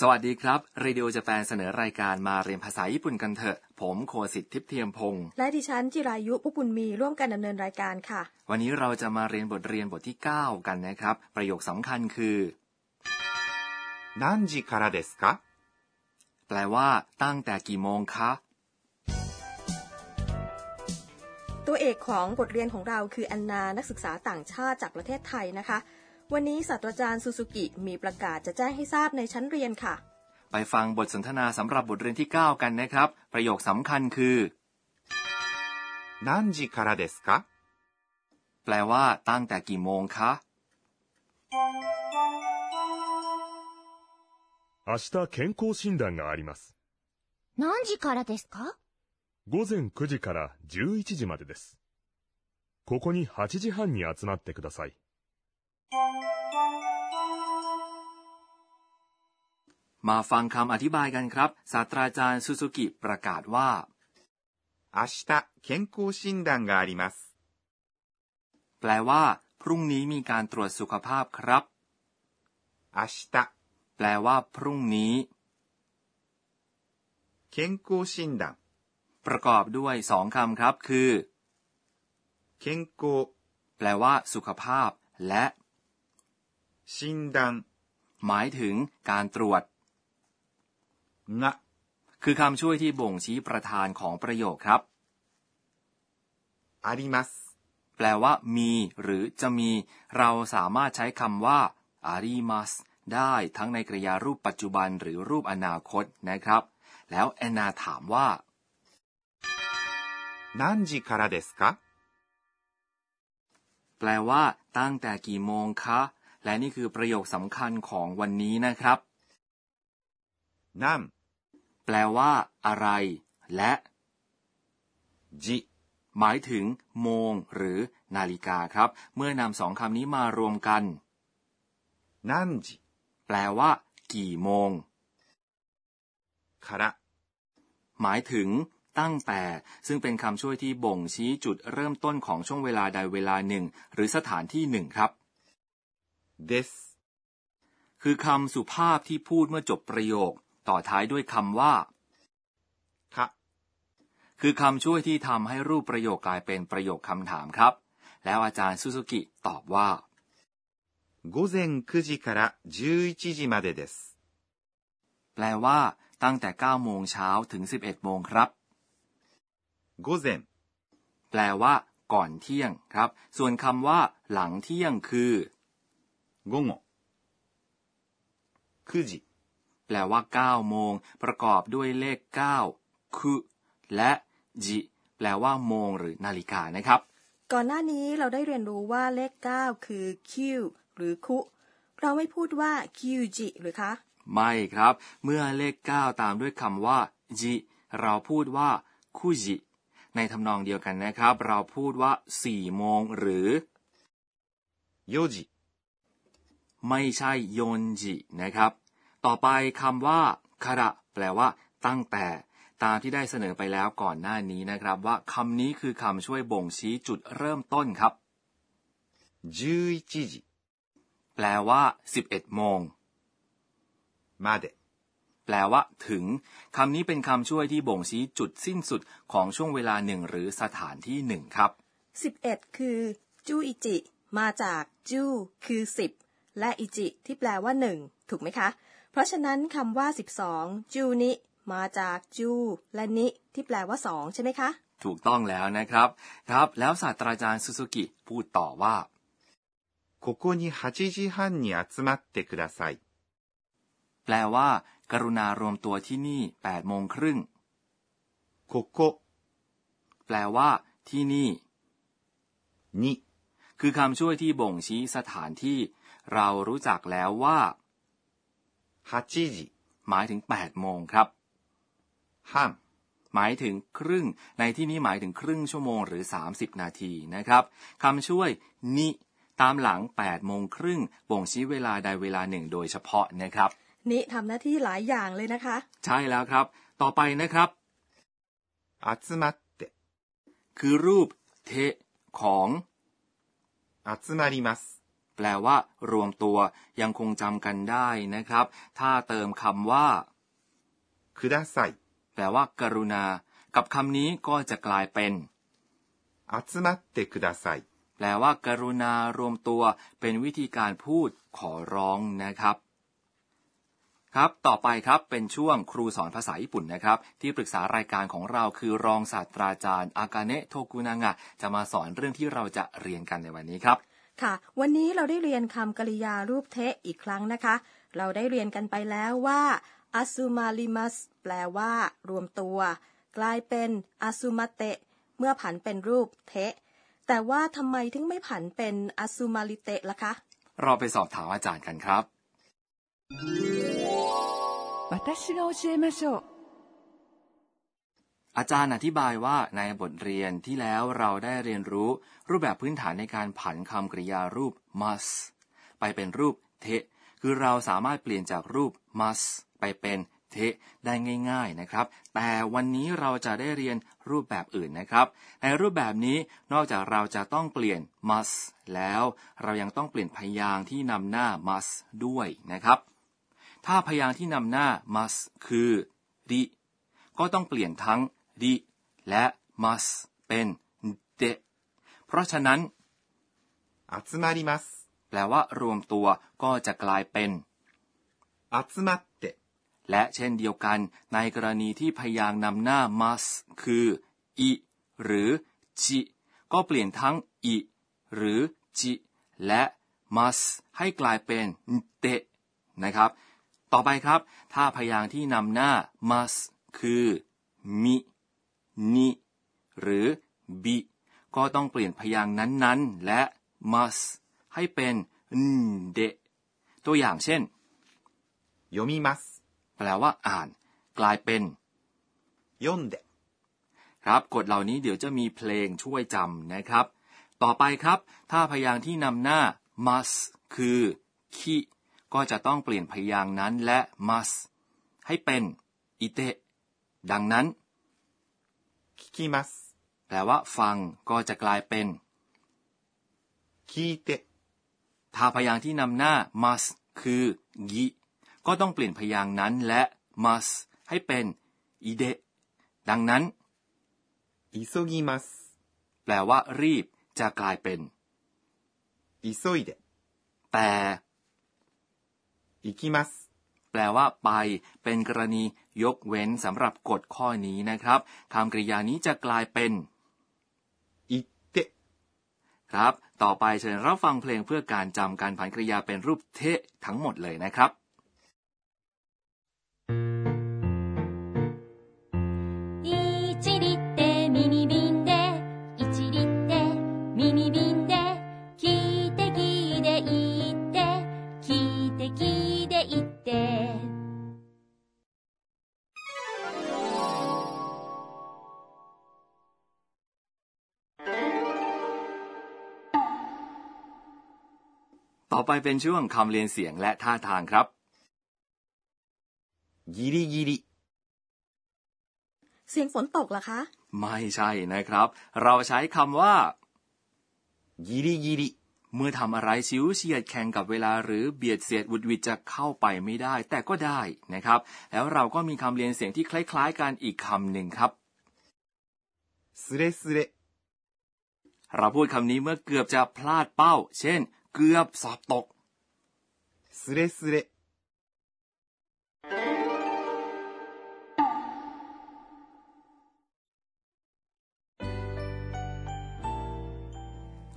สวัสดีครับเรดิโอจะแปลเสนอรายการมาเรียนภาษาญี่ปุ่นกันเถอะ ผมโคสิทธิ์ทิพย์เทียมพงศ์ และดิฉันจิรายุพุกบุญมีร่วมกันดำเนินรายการค่ะ วันนี้เราจะมาเรียนบทเรียนบทที่ 9 กันนะครับ ประโยคสำคัญคือ 何時からですか แปลว่า ตั้งแต่กี่โมงคะ ตัวเอกของบทเรียนของเราคือแอนนานักศึกษาต่างชาติจากประเทศไทยนะคะ วันนี้ศาสตราจารย์ซูซูกิมีประกาศจะแจ้งให้ทราบในชั้นเรียนค่ะ ไปฟังบทสนทนาสำหรับบทเรียนที่ 9 กันนะครับ ประโยคสำคัญคือ 何時からですか แปลว่า ตั้งแต่กี่โมงคะ 明日健康診断があります。何時からですか午前9時から11時までです。ここに8時半に集まってください。 มาฟังคำอธิบายกันครับศาสตราจารย์ซูซูกิประกาศว่า 明日健康診断があります。 แปลว่า พรุ่งนี้มีการตรวจสุขภาพครับ 明日 แปลว่า พรุ่งนี้ 健康診断 ประกอบด้วยสองคำครับ คือ 健康 แปลว่า สุขภาพ และ 診断 หมายถึงการตรวจ が คือคำช่วยที่บ่งชี้ประธานของประโยคครับ あります。 แปลว่า มี หรือจะมี เราสามารถใช้คำว่าอาริมัสได้ทั้งในกริยารูปปัจจุบันหรือรูปอนาคตนะครับ แล้วแอนนาถามว่า 何時からですか แปลว่า ตั้งแต่กี่โมงคะ และนี่คือประโยคสำคัญของวันนี้นะครับ 何 แปลว่า อะไร และจิหมายถึง โมง หรือ นาฬิกาครับ เมื่อนำสองคำนี้มารวมกันนั่นจิแปลว่า กี่โมงคาระหมายถึง ตั้งแต่ ซึ่งเป็นคำช่วยที่บ่งชี้จุดเริ่มต้นของช่วงเวลาใดเวลาหนึ่ง หรือสถานที่หนึ่งครับ this คือคำสุภาพที่พูดเมื่อจบประโยค ต่อท้ายด้วยคำว่า か คือคำช่วยที่ทำให้รูปประโยคกลายเป็นประโยคคำถามครับ แล้วอาจารย์ซูซูกิตอบว่า 午前9時から11時までです。 แปลว่า ตั้งแต่ 9 โมงเช้าถึง 11 โมงครับ 午前 แปลว่า ก่อนเที่ยงครับ ส่วนคำว่า หลังเที่ยงคือ 午後9時 แปลว่า9โมง ประกอบด้วยเลข9คุและจิแปลว่าโมงหรือนาฬิกานะครับ ก่อนหน้านี้เราได้เรียนรู้ว่าเลข9คือคิวหรือคุ เราไม่พูดว่าคิวจิหรือคะ ไม่ครับ เมื่อเลข9ตามด้วยคำว่าจิเราพูดว่าคุจิในทำนองเดียวกันนะครับ เราพูดว่า4โมงหรือ4時ไม่ใช่โยนจินะครับ ต่อไปคำว่าคาระแปลว่า ตั้งแต่ ตามที่ได้เสนอไปแล้วก่อนหน้านี้นะครับ ว่าคำนี้คือคำช่วยบ่งชี้จุดเริ่มต้นครับ11時แปลว่า 11โมงมาเดแปลว่า ถึงคำนี้เป็นคำช่วยที่บ่งชี้จุดสิ้นสุดของช่วงเวลาหนึ่งหรือสถานที่หนึ่งครับ 11 คือ จูอิจิ มาจากจู คือ 10 และอิจิ ที่แปลว่าหนึ่งถูกไหมคะ ราะฉะนั้นคำว่า 12 จูนิ มาจากจูและนิ ที่แปลว่า 2 ใช่ไหมคะ ถูกต้องแล้วนะครับ ครับ แล้วศาสตราจารย์ซูซูกิพูดต่อว่า ここに8時半に集まってください。 แปลว่า กรุณารวมตัวที่นี่8โมงครึ่ง ここ แปลว่า ที่นี่ に คือคำช่วยที่บ่งชี้สถานที่ เรารู้จักแล้วว่า ฮาจิจิหมายถึง 8 โมงครับห้ามหมายถึงครึ่ง ในที่นี้หมายถึงครึ่งชั่วโมงหรือ 30 นาทีนะครับคำช่วยนิตามหลัง 8 โมงครึ่งบ่งชี้เวลาใดเวลาหนึ่งโดยเฉพาะนะครับ นิทำหน้าที่หลายอย่างเลยนะคะ ใช่แล้วครับ ต่อไปนะครับอัตมัตเตคือรูปเทของอัตมาริมัส แปลว่ารวมตัวยังคงจำกันได้นะครับ ถ้าเติมคำว่าคือได้ใส่แปลว่า กรุณา กับคำนี้ก็จะกลายเป็นอัตมัตเตคุดาไซแปลว่า กรุณารวมตัวเป็นวิธีการพูดขอร้องนะครับ ครับ ต่อไปครับเป็นช่วงครูสอนภาษาญี่ปุ่นนะครับ ที่ปรึกษารายการของเราคือรองศาสตราจารย์ อากาเนะโทกุนางะจะมาสอนเรื่องที่เราจะเรียนกันในวันนี้ครับ ค่ะ วันนี้เราได้เรียนคำกริยารูปเทะอีกครั้งนะคะ เราได้เรียนกันไปแล้วว่า asumaриmas แปลว่า รวมตัว กลายเป็น asumate เมื่อผันเป็นรูปเทะ แต่ว่าทำไมถึงไม่ผันเป็น asumarite ล่ะคะ เราไปสอบถามอาจารย์กันครับ 私が教えましょう。 อาจารย์อธิบายว่าในบทเรียนที่แล้วเราได้เรียนรู้รูปแบบพื้นฐานในการผันคำกริยารูป must ไปเป็นรูปเทคือเราสามารถเปลี่ยนจากรูป must ไปเป็นเทได้ง่ายๆนะครับ แต่วันนี้เราจะได้เรียนรูปแบบอื่นนะครับ ในรูปแบบนี้นอกจากเราจะต้องเปลี่ยน must แล้วเรายังต้องเปลี่ยนพยางค์ที่นำหน้า must ด้วยนะครับ ถ้าพยางค์ที่นำหน้า must คือริก็ต้องเปลี่ยนทั้ง ริและ must เป็นเดเพราะฉะนั้น 集まります。 แปลว่ารวมตัวก็จะกลายเป็น 集まって。 และเช่นเดียวกันในกรณีที่พยางค์นำหน้า must คืออิหรือจิก็เปลี่ยนทั้งอิหรือจิและ must ให้กลายเป็นเตนะครับ ต่อไปครับ ถ้าพยางค์ที่นำหน้า must คือมิ นิหรือบิก็ต้องเปลี่ยนพยางค์นั้นๆ และมัสให้เป็นนเดตัวอย่างเช่นโยมิมัสแปลว่าอ่าน กลายเป็นยนเดครับกฎเหล่านี้เดี๋ยวจะมีเพลงช่วยจำนะครับ ต่อไปครับ ถ้าพยางค์ที่นำหน้ามัสคือคิก็จะต้องเปลี่ยนพยางค์นั้นและมัสให้เป็นอิเตดังนั้น 聞きます。 แปลว่า ฟังก็จะกลายเป็น 聞いて。 ถ้าพยางค์ที่นำหน้า must คือกิก็ต้องเปลี่ยนพยางค์นั้นและ must ให้เป็นอิเดดังนั้น 急ぎます。 แปลว่า รีบจะกลายเป็น 急いで。 แต่ 行きます。 แปลว่าไปเป็นกรณี ยกเว้นสำหรับกฎข้อนี้นะครับคำกริยานี้จะกลายเป็นอิเตครับ ต่อไปเชิญรับฟังเพลงเพื่อการจำการผันกริยาเป็นรูปเทะทั้งหมดเลยนะครับ ต่อไปเป็นช่วงคำเรียนเสียงและท่าทางครับยิริยิริเสียงฝนตกเหรอคะ ไม่ใช่นะครับ เราใช้คำว่ายิริยิริเมื่อทำอะไรชิวเฉียดแข่งกับเวลาหรือเบียดเสียดวุดวิดจะเข้าไปไม่ได้ แต่ก็ได้นะครับ แล้วเราก็มีคำเรียนเสียงที่คล้ายๆกันอีกคำหนึ่งครับสเรสเลเราพูดคำนี้เมื่อเกือบจะพลาดเป้า เช่น เกือบสอบตกสเรสเล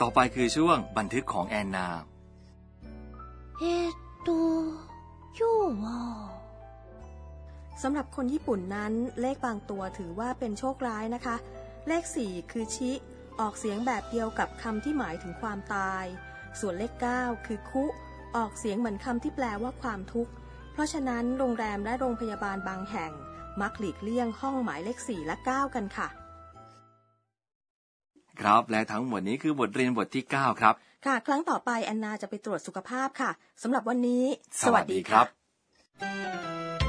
ต่อไปคือช่วงบันทึกของแอนนา เอตโยูสำหรับคนญี่ปุ่นนั้นเลขบางตัวถือว่าเป็นโชคร้ายนะคะ เลขสี่คือชิ ออกเสียงแบบเดียวกับคำที่หมายถึงความตาย ส่วนเลข 9 คือคุ ออกเสียงเหมือนคำที่แปลว่าความทุกข์ เพราะฉะนั้นโรงแรมและโรงพยาบาลบางแห่ง มักหลีกเลี่ยงห้องหมายเลข 4 และ 9 กันค่ะ ครับและทั้งหมดนี้คือบทเรียนบทที่ 9 ครับ ค่ะ ครั้งต่อไปแอนนาจะไปตรวจสุขภาพค่ะสำหรับวันนี้ สวัสดีครับะ